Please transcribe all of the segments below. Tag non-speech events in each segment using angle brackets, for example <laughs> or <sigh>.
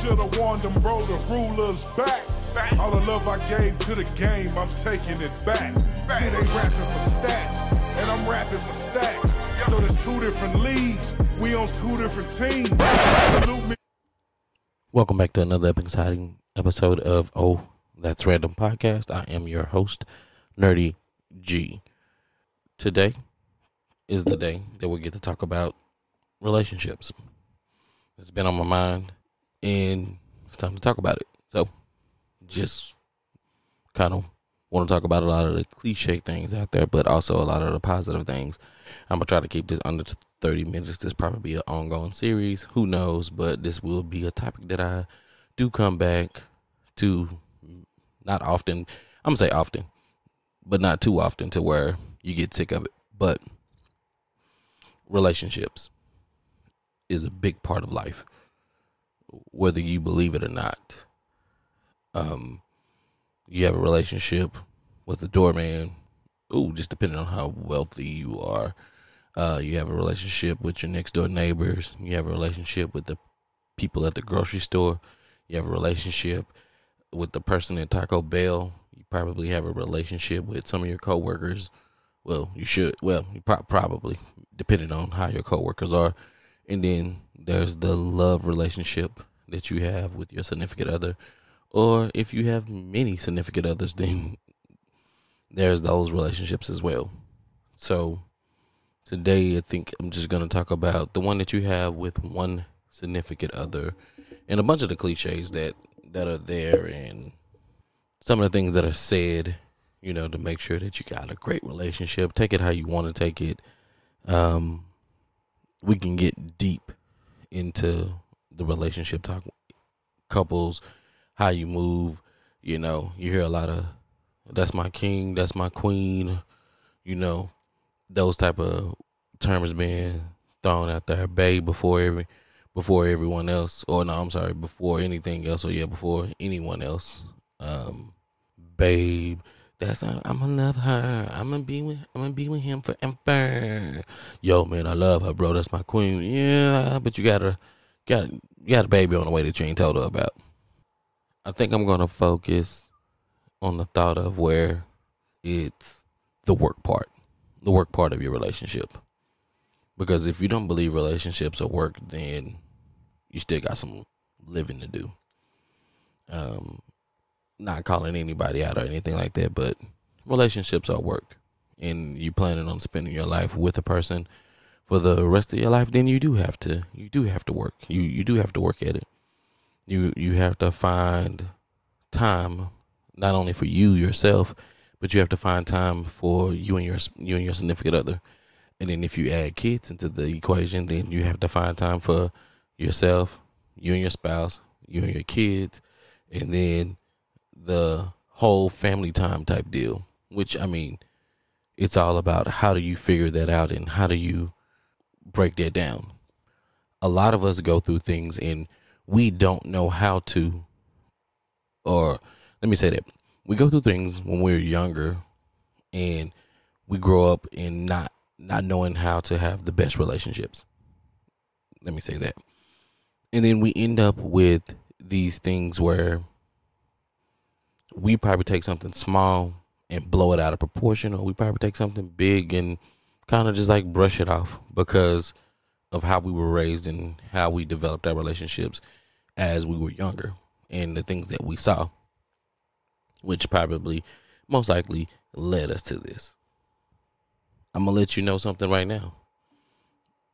Guess somebody should have warned them, bro. The rulers back. All the love I gave to the game, I'm taking it back. See, they rapping for stats, and I'm rapping for stacks. So there's two different leagues. We on two different teams. Welcome back to another exciting episode of Oh That's Random Podcast. I am your host, Nerdy G. Today is the day that we get to talk about relationships. It's been on my mind and it's time to talk about it. So, just kind of want to talk about a lot of the cliche things out there, but also a lot of the positive things. I'm gonna try to keep this under 30 minutes. This probably be an ongoing series. Who knows? But this will be a topic that I do come back to. Mm, not often. I'm gonna say often, but not too often to where you get sick of it. But relationships is a big part of life, whether you believe it or not. Um, you have a relationship with the doorman. Ooh, just depending on how wealthy you are. Uh, you have a relationship with your next door neighbors. You have a relationship with the people at the grocery store. You have a relationship with the person at Taco Bell. You probably have a relationship with some of your coworkers. Well, you should. Well, you pro- probably, depending on how your coworkers are. And then there's the love relationship that you have with your significant other. Or if you have many significant others, then there's those relationships as well. So today, I think I'm just going to talk about the one that you have with one significant other and a bunch of the cliches that that are there and some of the things that are said, you know, to make sure that you got a great relationship. Take it how you want to take it. Um, we can get deep into the relationship talk, couples, how you move. You know, you hear a lot of "that's my king," "that's my queen," you know, those type of terms being thrown out there. Babe before every before everyone else, or no, I'm sorry, before anything else, or yeah, before anyone else. Um, babe, that's I'm gonna love her. I'm gonna be with I'm gonna be with him forever. Yo, man, I love her, bro. That's my queen. Yeah, but you got a got you got a baby on the way that you ain't told her about. I think I'm gonna focus on the thought of where it's the work part, the work part of your relationship. Because if you don't believe relationships are work, then you still got some living to do. Um, not calling anybody out or anything like that, but relationships are work. And you planning on spending your life with a person for the rest of your life, then you do have to you do have to work. You you do have to work at it. You you have to find time not only for you yourself, but you have to find time for you and your you and your significant other. And then if you add kids into the equation, then you have to find time for yourself, you and your spouse, you and your kids, and then the whole family time type deal. Which I mean, it's all about how do you figure that out and how do you break that down. A lot of us go through things and we don't know how to or let me say that we go through things when we're younger and we grow up and not not knowing how to have the best relationships. Let me say that. And then we end up with these things where we probably take something small and blow it out of proportion, or we probably take something big and kind of just like brush it off because of how we were raised and how we developed our relationships as we were younger and the things that we saw, which probably most likely led us to this. I'm gonna let you know something right now.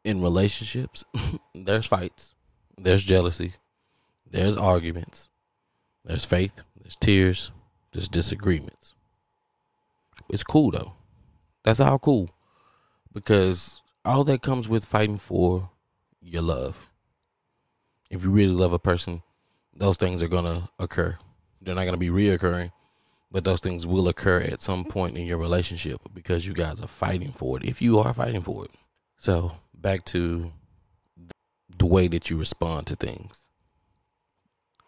In relationships, <laughs> there's fights, there's jealousy, there's arguments, there's faith, there's tears, there's disagreements. It's cool though. That's all cool. Because all that comes with fighting for your love. If you really love a person, those things are gonna occur. They're not gonna be reoccurring, but those things will occur at some point in your relationship because you guys are fighting for it. If you are fighting for it. So back to the way that you respond to things.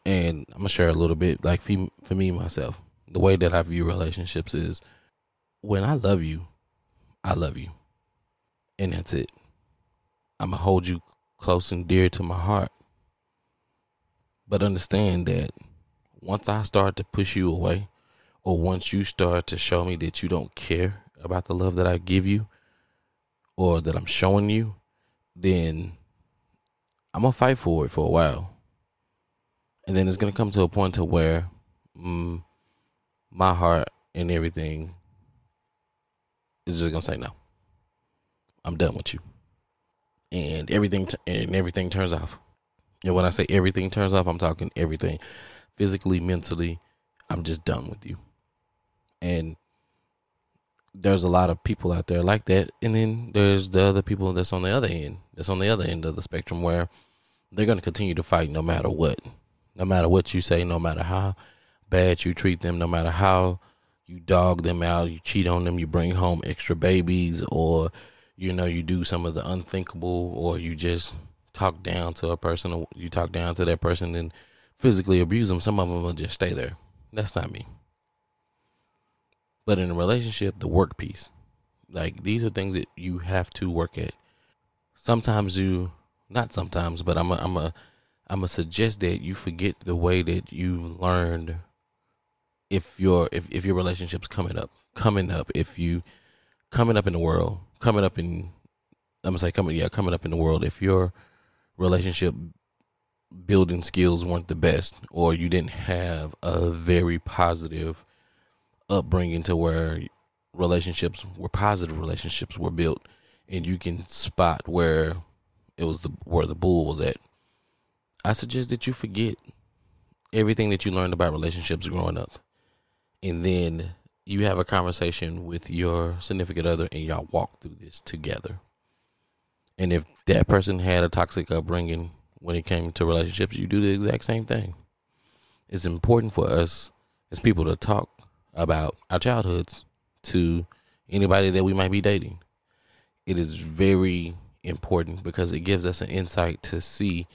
And I'm gonna share a little bit, like for, for me myself, the way that I view relationships is when I love you, I love you. And that's it. I'm gonna hold you close and dear to my heart. But understand that once I start to push you away, or once you start to show me that you don't care about the love that I give you or that I'm showing you, then I'm gonna fight for it for a while. And then it's gonna come to a point to where mm, my heart and everything is just gonna say no. I'm done with you, and everything t- and everything turns off. And when I say everything turns off, I'm talking everything, physically, mentally. I'm just done with you. And there's a lot of people out there like that, and then there's the other people that's on the other end. That's on the other end of the spectrum where they're gonna continue to fight no matter what, no matter what you say, no matter how bad you treat them, no matter how you dog them out, you cheat on them, you bring home extra babies, or you know you do some of the unthinkable, or you just talk down to a person, or you talk down to that person and physically abuse them. Some of them will just stay there. That's not me. But in a relationship, the work piece, like these are things that you have to work at. Sometimes you, not sometimes, but I'm a, I'm a, I'm a suggest that you forget the way that you've learned. If your if if your relationship's coming up, coming up, if you coming up in the world, coming up in, I'm gonna say coming, yeah, coming up in the world. If your relationship building skills weren't the best, or you didn't have a very positive upbringing to where relationships were positive relationships were built and you can spot where it was the where the bull was at i suggest that you forget everything that you learned about relationships growing up. And then you have a conversation with your significant other and y'all walk through this together. And if that person had a toxic upbringing when it came to relationships you do the exact same thing. It's important for us as people to talk about our childhoods to anybody that we might be dating. It is very important because it gives us an insight to see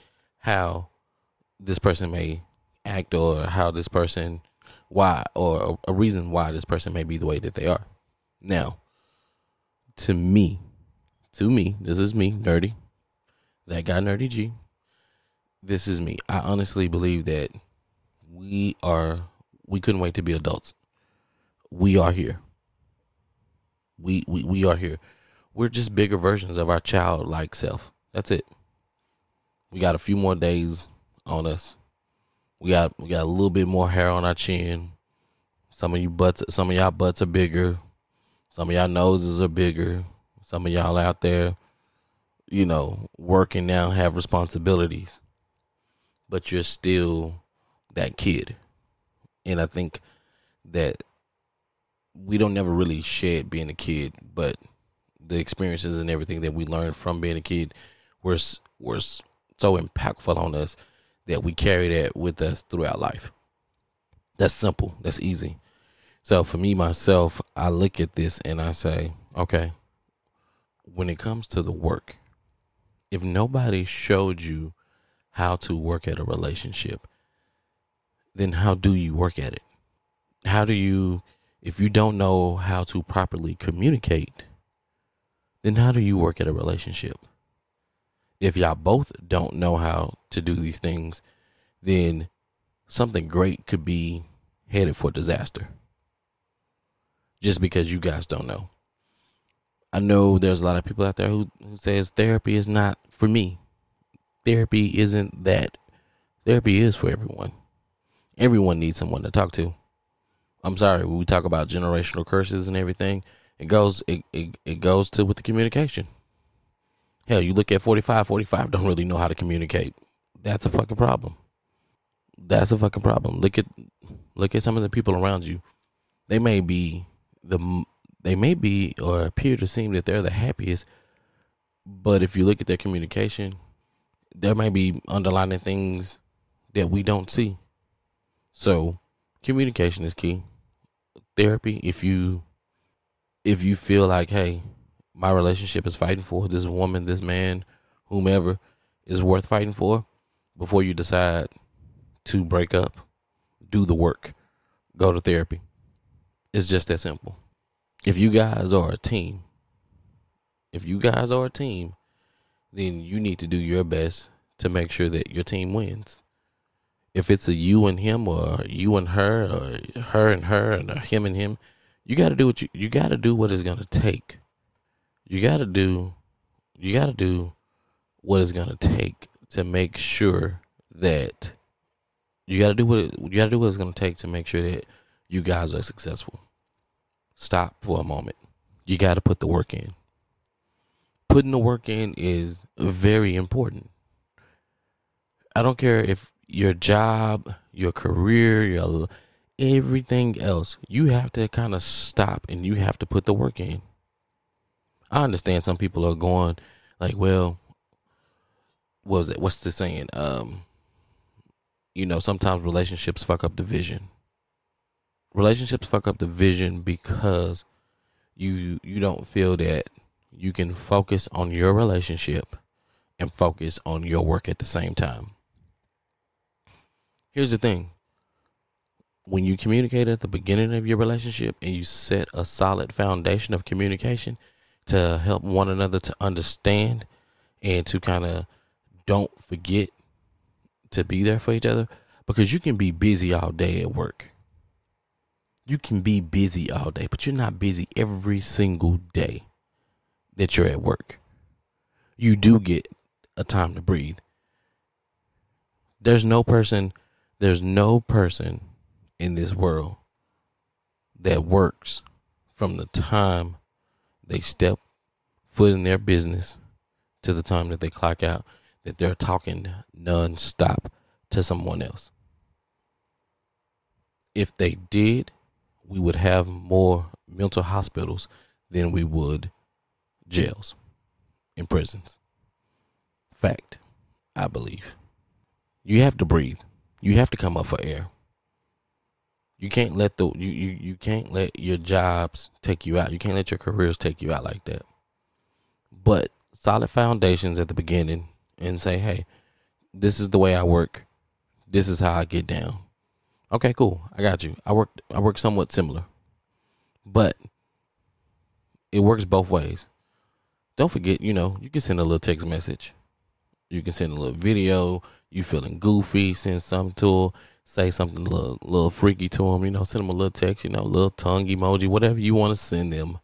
how this person may act or how this person why or a reason why this person may be the way that they are. Now, to me, to me, this is me, nerdy. That guy nerdy G. This is me. I honestly believe that we are we couldn't wait to be adults we are here. We, we we are here. We're just bigger versions of our childlike self. That's it. We got a few more days on us. We got we got a little bit more hair on our chin. Some of you butts some of y'all butts are bigger. Some of y'all noses are bigger. Some of y'all out there, you know, working now have responsibilities. But you're still that kid. And I think that we don't never really shed being a kid, but the experiences and everything that we learned from being a kid were were so impactful on us that we carry that with us throughout life. That's simple. That's easy. So for me myself, I look at this and I say, okay, when it comes to the work, if nobody showed you how to work at a relationship, then how do you work at it? How do you if you don't know how to properly communicate, then how do you work at a relationship? If y'all both don't know how to do these things, then something great could be headed for disaster. Just because you guys don't know. I know there's a lot of people out there who, who says therapy is not for me. Therapy isn't that. Therapy is for everyone. Everyone needs someone to talk to. I'm sorry, we talk about generational curses and everything, it goes it, it, it goes to with the communication. Hell, you look at 45, 45 don't really know how to communicate. That's a fucking problem. That's a fucking problem. Look at look at some of the people around you. They may be the they may be or appear to seem that they're the happiest, but if you look at their communication, there may be underlying things that we don't see. So, communication is key therapy if you if you feel like hey my relationship is fighting for this woman this man whomever is worth fighting for before you decide to break up do the work go to therapy it's just that simple if you guys are a team if you guys are a team then you need to do your best to make sure that your team wins if it's a you and him or you and her or her and her and him and him, you got to do what you you got to do what it's going to take. You got to do you got to do what it's going to take to make sure that you got to do what you got to do what it's going to take to make sure that you guys are successful. Stop for a moment. You got to put the work in. Putting the work in is very important. I don't care if your job, your career, your everything else, you have to kind of stop and you have to put the work in. I understand some people are going like, well, what was it? What's the saying? Um, you know, sometimes relationships fuck up the vision. Relationships fuck up the vision because you you don't feel that you can focus on your relationship and focus on your work at the same time. Here's the thing. When you communicate at the beginning of your relationship and you set a solid foundation of communication to help one another to understand and to kind of don't forget to be there for each other because you can be busy all day at work. You can be busy all day, but you're not busy every single day that you're at work. You do get a time to breathe. There's no person, there's no person in this world that works from the time they step foot in their business to the time that they clock out that they're talking nonstop to someone else. If they did, we would have more mental hospitals than we would jails and prisons. Fact, I believe. You have to breathe. You have to come up for air. You can't let the you, you, you can't let your jobs take you out. You can't let your careers take you out like that. But solid foundations at the beginning and say, hey, this is the way I work. This is how I get down. Okay, cool. I got you. I work I work somewhat similar. But it works both ways. Don't forget, you know, you can send a little text message. You can send a little video. You feeling goofy, send something to. Say something a little, little freaky to them. You know, send them a little text, you know, a little tongue emoji, whatever you want to send them.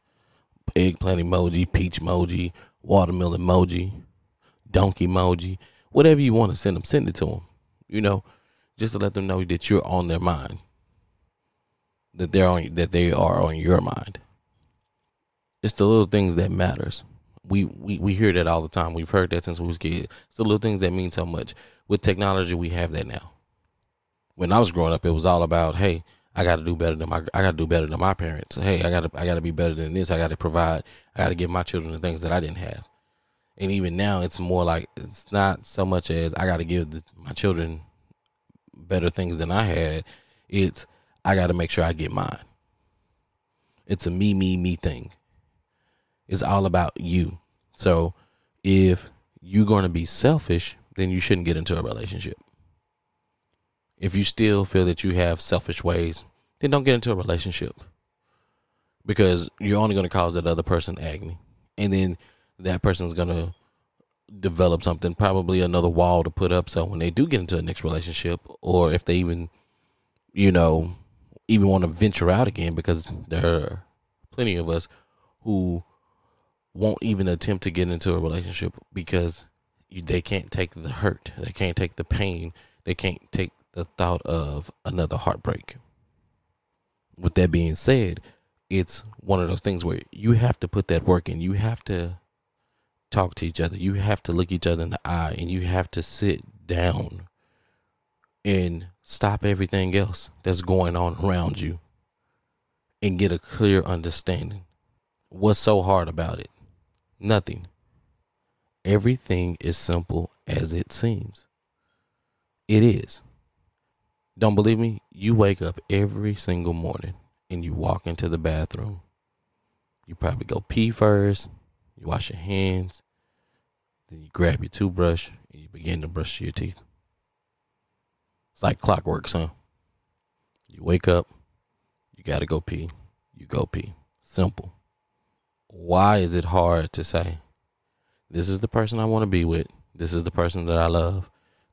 Eggplant emoji, peach emoji, watermelon emoji donkey emoji, whatever you want to send them, send it to them. You know, just to let them know that you're on their mind, that they're on that they are on your mind. It's the little things that matters. We, we we hear that all the time. We've heard that since we was kids. It's the little things that mean so much. With technology, we have that now. When I was growing up, it was all about, hey, I got to do better than my I got to do better than my parents. Hey, I got to I got to be better than this. I got to provide. I got to give my children the things that I didn't have and even now it's more like it's not so much as I got to give the, my children better things than I had. It's I got to make sure I get mine. It's a me, me, me thing. It's all about you. So if you're going to be selfish, then you shouldn't get into a relationship. If you still feel that you have selfish ways, then don't get into a relationship because you're only going to cause that other person agony. And then that person's gonna develop something, probably another wall to put up. So when they do get into a next relationship, or if they even, you know, even want to venture out again, because there are plenty of us who won't even attempt to get into a relationship because they can't take the hurt, they can't take the pain, they can't take the thought of another heartbreak. With that being said, it's one of those things where you have to put that work in. You have to talk to each other. You have to look each other in the eye and you have to sit down and stop everything else that's going on around you and get a clear understanding. What's so hard about it? Nothing. Everything is simple as it seems. It is. Don't believe me? You wake up every single morning and you walk into the bathroom. You probably go pee first, you wash your hands, then you grab your toothbrush and you begin to brush your teeth. It's like clockwork, son. You wake up, you gotta go pee, you go pee. Simple. Why is it hard to say, this is the person I want to be with, this is the person that I love,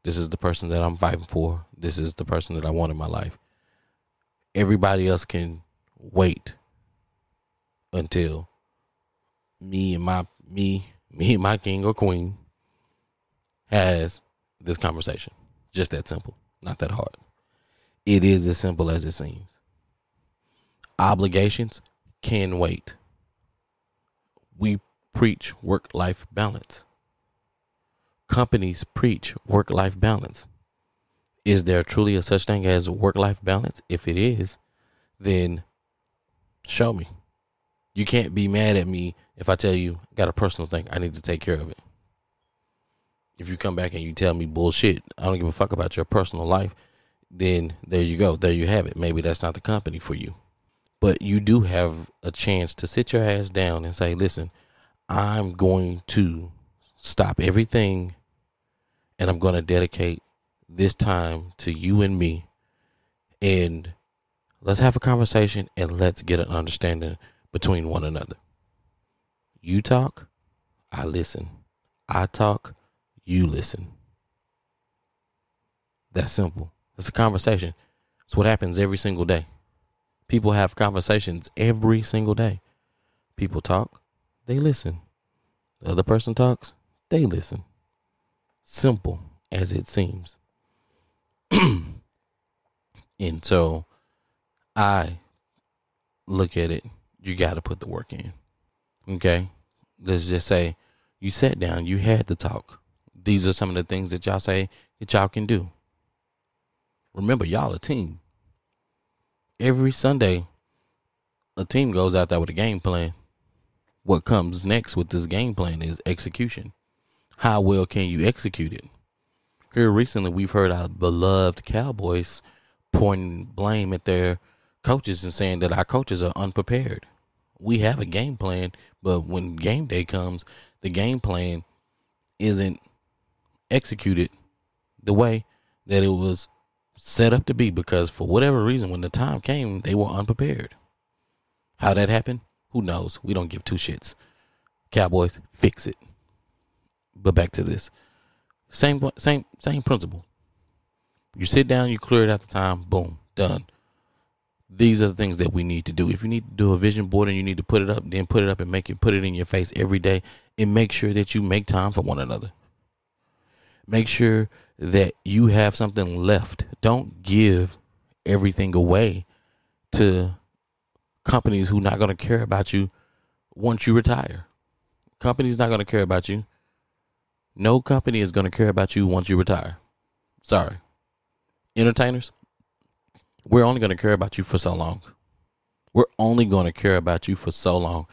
This is the person that I'm fighting for. This is the person that I want in my life. Everybody else can wait until me and my me me and my king or queen has this conversation. Just that simple. Not that hard. It is as simple as it seems. Obligations can wait. We preach work life balance. Companies preach work life balance. Is there truly a such thing as work life balance? If it is, then show me. You can't be mad at me if I tell you got a personal thing I need to take care of it. If you come back and you tell me bullshit, I don't give a fuck about your personal life, then there you go. There you have it. Maybe that's not the company for you. But you do have a chance to sit your ass down and say, listen, I'm going to stop everything and I'm going to dedicate this time to you and me. And let's have a conversation and let's get an understanding between one another. You talk, I listen. I talk, you listen. That's simple. It's a conversation. It's what happens every single day. People have conversations every single day. People talk, they listen. The other person talks, they listen. Simple as it seems. <clears throat> and so I look at it, you got to put the work in. Okay? Let's just say you sat down, you had the talk. These are some of the things that y'all say that y'all can do. Remember, y'all a team. Every Sunday, a team goes out there with a game plan. What comes next with this game plan is execution. How well can you execute it? Here recently, we've heard our beloved Cowboys pointing blame at their coaches and saying that our coaches are unprepared. We have a game plan, but when game day comes, the game plan isn't executed the way that it was set up to be because for whatever reason, when the time came, they were unprepared. How that happened? Who knows? We don't give two shits. Cowboys, fix it. But back to this. Same same same principle. You sit down, you clear it at the time, boom, done. These are the things that we need to do. If you need to do a vision board and you need to put it up, then put it up and make it put it in your face every day and make sure that you make time for one another. Make sure that you have something left. Don't give everything away to companies who not going to care about you once you retire. Companies not going to care about you. No company is going to care about you once you retire. Sorry. Entertainers, we're only going to care about you for so long. We're only going to care about you for so long.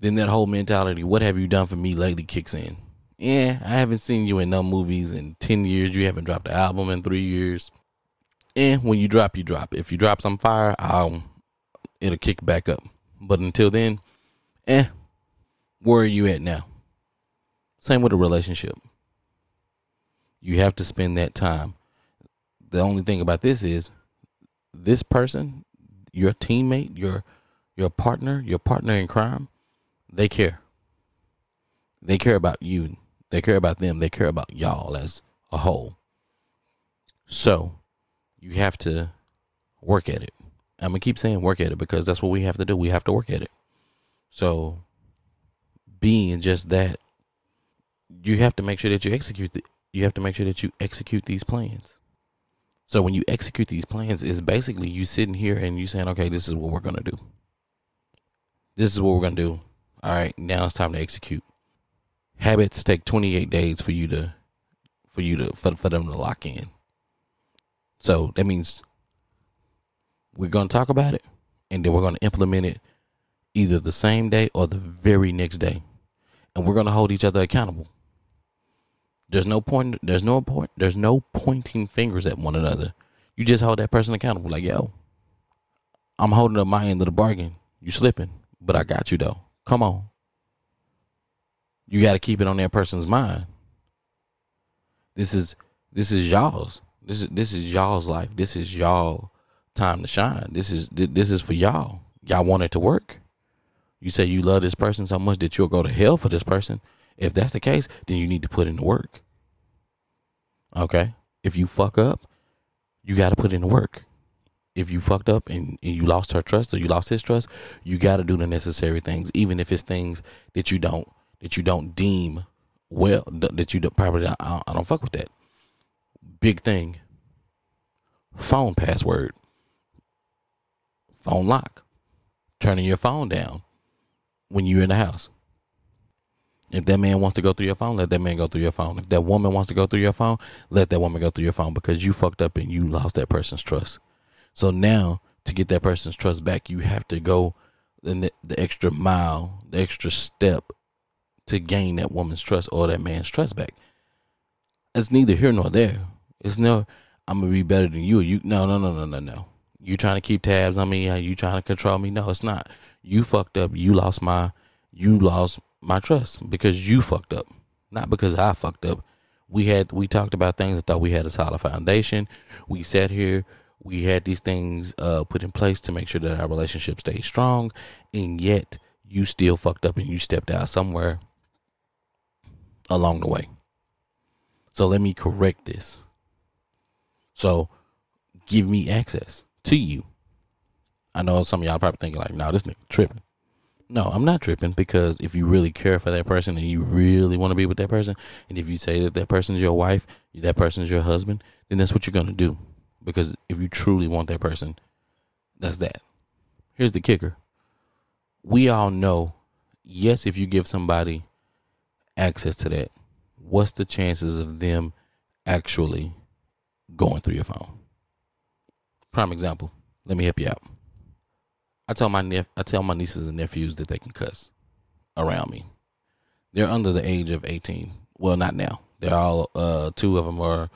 Then that whole mentality, what have you done for me lately, kicks in yeah, I haven't seen you in no movies in 10 years. You haven't dropped an album in three years. And when you drop, you drop. If you drop some fire, I'll, it'll kick back up. But until then, eh, where are you at now? Same with a relationship. You have to spend that time. The only thing about this is this person, your teammate, your your partner, your partner in crime, they care. They care about you. They care about them. They care about y'all as a whole. So you have to work at it. I'm gonna keep saying work at it because that's what we have to do. We have to work at it. So being just that, you have to make sure that you execute the, you have to make sure that you execute these plans. So when you execute these plans, it's basically you sitting here and you saying, okay, this is what we're gonna do. This is what we're gonna do. All right, now it's time to execute habits take 28 days for you to for you to for, for them to lock in so that means we're going to talk about it and then we're going to implement it either the same day or the very next day and we're going to hold each other accountable there's no point there's no point there's no pointing fingers at one another you just hold that person accountable like yo i'm holding up my end of the bargain you slipping but i got you though come on you got to keep it on that person's mind. This is this is y'all's. This is this is y'all's life. This is y'all time to shine. This is this is for y'all. Y'all want it to work. You say you love this person so much that you'll go to hell for this person. If that's the case, then you need to put in the work. Okay? If you fuck up, you got to put in the work. If you fucked up and, and you lost her trust or you lost his trust, you got to do the necessary things, even if it's things that you don't that you don't deem well that you probably I I don't fuck with that. Big thing. Phone password. Phone lock. Turning your phone down when you're in the house. If that man wants to go through your phone, let that man go through your phone. If that woman wants to go through your phone, let that woman go through your phone because you fucked up and you lost that person's trust. So now to get that person's trust back, you have to go the, the extra mile, the extra step to gain that woman's trust or that man's trust back. It's neither here nor there. It's no, I'm gonna be better than you. You no, no, no, no, no, no. You trying to keep tabs on me? You trying to control me? No, it's not. You fucked up. You lost my, you lost my trust because you fucked up, not because I fucked up. We had we talked about things. I thought we had a solid foundation. We sat here. We had these things uh, put in place to make sure that our relationship stayed strong, and yet you still fucked up and you stepped out somewhere along the way. So let me correct this. So give me access to you. I know some of y'all probably thinking like, "No, nah, this nigga tripping." No, I'm not tripping because if you really care for that person and you really want to be with that person, and if you say that that person's your wife, that person's your husband, then that's what you're going to do. Because if you truly want that person, that's that. Here's the kicker. We all know, yes, if you give somebody access to that, what's the chances of them actually going through your phone? Prime example. Let me help you out. I tell my nep- I tell my nieces and nephews that they can cuss around me. They're under the age of 18. Well, not now. They're all uh two of them are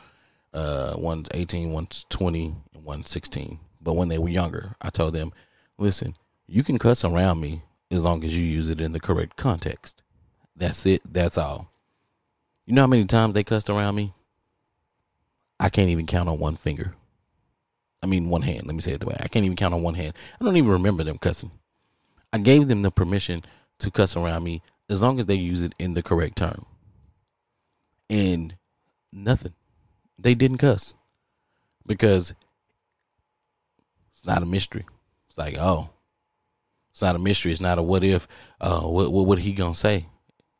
uh one's 18, one's 20, and one's 16. But when they were younger, I told them, "Listen, you can cuss around me as long as you use it in the correct context. That's it. That's all." You know how many times they cussed around me? I can't even count on one finger. I mean, one hand. Let me say it the way. I can't even count on one hand. I don't even remember them cussing. I gave them the permission to cuss around me as long as they use it in the correct term. And nothing. They didn't cuss because it's not a mystery. It's like, oh, it's not a mystery. It's not a what if. Uh, what what what he gonna say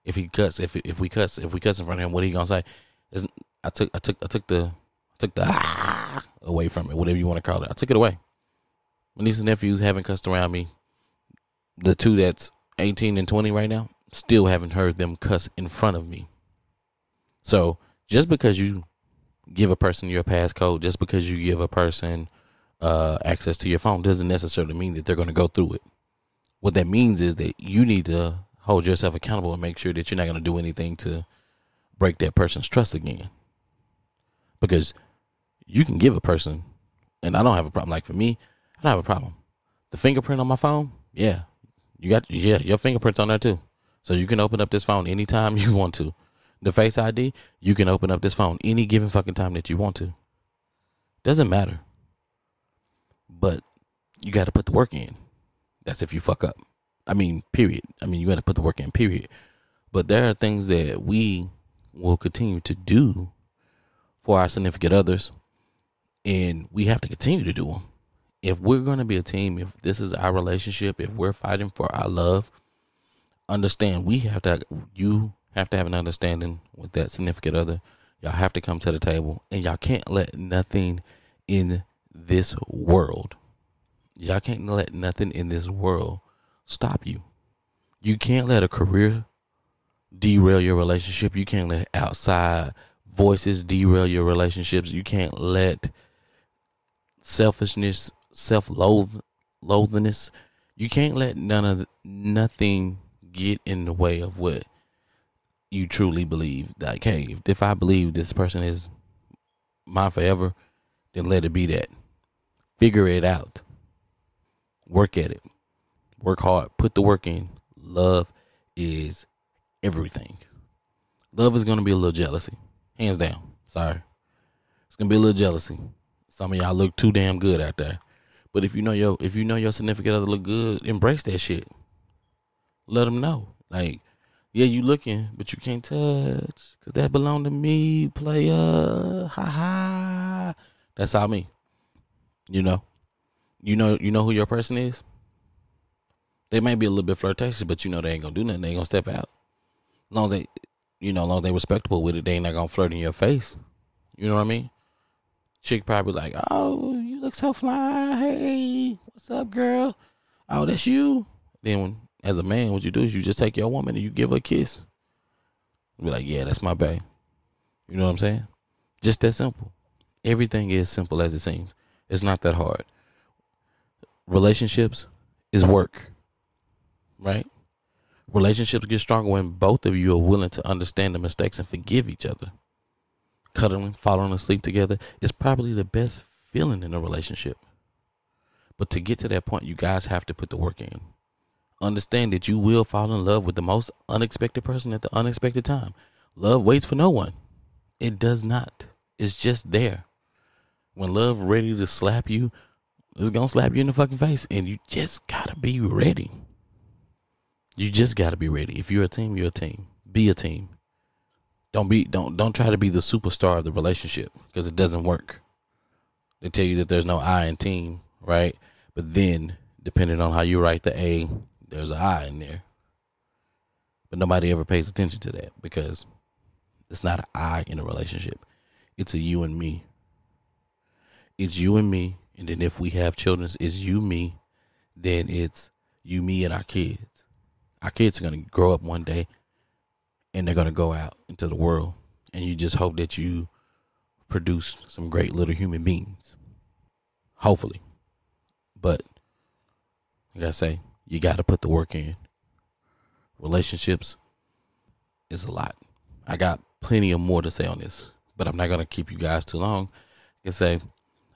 if he cuts? If if we cuss if we cuss in front of him, what he gonna say? It's, I took I took I took the I took the ah away from it, whatever you want to call it. I took it away. My nieces and nephews haven't cussed around me. The two that's 18 and 20 right now, still haven't heard them cuss in front of me. So just because you give a person your passcode, just because you give a person uh, access to your phone, doesn't necessarily mean that they're going to go through it. What that means is that you need to hold yourself accountable and make sure that you're not going to do anything to break that person's trust again. Because you can give a person, and I don't have a problem. Like for me, I don't have a problem. The fingerprint on my phone, yeah, you got yeah your fingerprints on there too, so you can open up this phone anytime <laughs> you want to. The Face ID, you can open up this phone any given fucking time that you want to. Doesn't matter. But you got to put the work in. That's if you fuck up. I mean, period. I mean, you got to put the work in, period. But there are things that we will continue to do for our significant others and we have to continue to do them. If we're going to be a team, if this is our relationship, if we're fighting for our love, understand we have to. You have to have an understanding with that significant other. Y'all have to come to the table, and y'all can't let nothing in this world. Y'all can't let nothing in this world stop you. You can't let a career derail your relationship. You can't let outside voices derail your relationships. You can't let selfishness, self loathingness. You can't let none of nothing get in the way of what you truly believe. Like, hey, if I believe this person is mine forever, then let it be that. Figure it out. Work at it. Work hard. Put the work in. Love is everything. Love is going to be a little jealousy. Hands down. Sorry. It's going to be a little jealousy. Some of y'all look too damn good out there. But if you know your if you know your significant other look good, embrace that shit. Let them know. Like Yeah, you looking, but you can't touch because that belong to me, player. Ha ha. That's how me. You know, you know, you know who your person is. They may be a little bit flirtatious, but you know they ain't gonna do nothing. They ain't gonna step out. As long as they, you know, as long as they respectable with it, they ain't not gonna flirt in your face. You know what I mean? Chick probably like, oh, you look so fly. Hey, what's up, girl? Oh, that's you. Then when as a man, what you do is you just take your woman and you give her a kiss. Be like, yeah, that's my bae. You know what I'm saying? Just that simple. Everything is simple as it seems. It's not that hard. Relationships is work, right? Relationships get stronger when both of you are willing to understand the mistakes and forgive each other. Cuddling, falling asleep together is probably the best feeling in a relationship. But to get to that point, you guys have to put the work in understand that you will fall in love with the most unexpected person at the unexpected time. Love waits for no one. It does not. It's just there. When love ready to slap you, it's gonna slap you in the fucking face, and you just gotta be ready. You just gotta be ready. If you're a team, you're a team. Be a team. Don't be don't don't try to be the superstar of the relationship because it doesn't work. They tell you that there's no I in team, right? But then, depending on how you write the A, there's an I in there. But nobody ever pays attention to that because it's not an I in a relationship. It's a you and me. It's you and me. And then if we have children, it's you, me. Then it's you, me, and our kids. Our kids are going to grow up one day and they're going to go out into the world. And you just hope that you produce some great little human beings. Hopefully. But, like I say, you got to put the work in. Relationships is a lot. I got plenty of more to say on this, but I'm not going to keep you guys too long. I can say,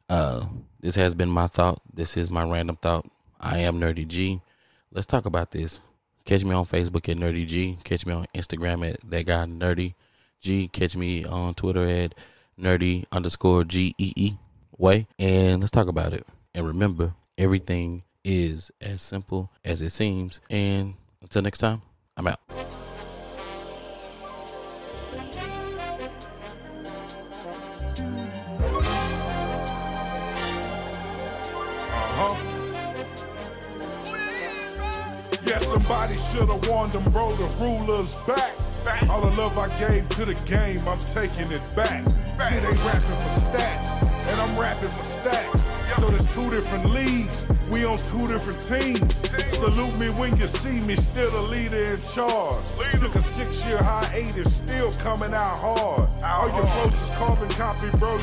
uh, this has been my thought. This is my random thought. I am Nerdy G. Let's talk about this. Catch me on Facebook at Nerdy G. Catch me on Instagram at that guy Nerdy G. Catch me on Twitter at Nerdy underscore G E E way. And let's talk about it. And remember, everything is as simple as it seems. And until next time, I'm out. Somebody should have warned them, bro. The ruler's back. back. All the love I gave to the game, I'm taking it back. See, they rapping for stats, and I'm rapping for stacks. So there's two different leagues. We on two different teams. Salute me when you see me, still the leader in charge. Took a six-year hiatus, still coming out hard. All your closest carbon copy, bro.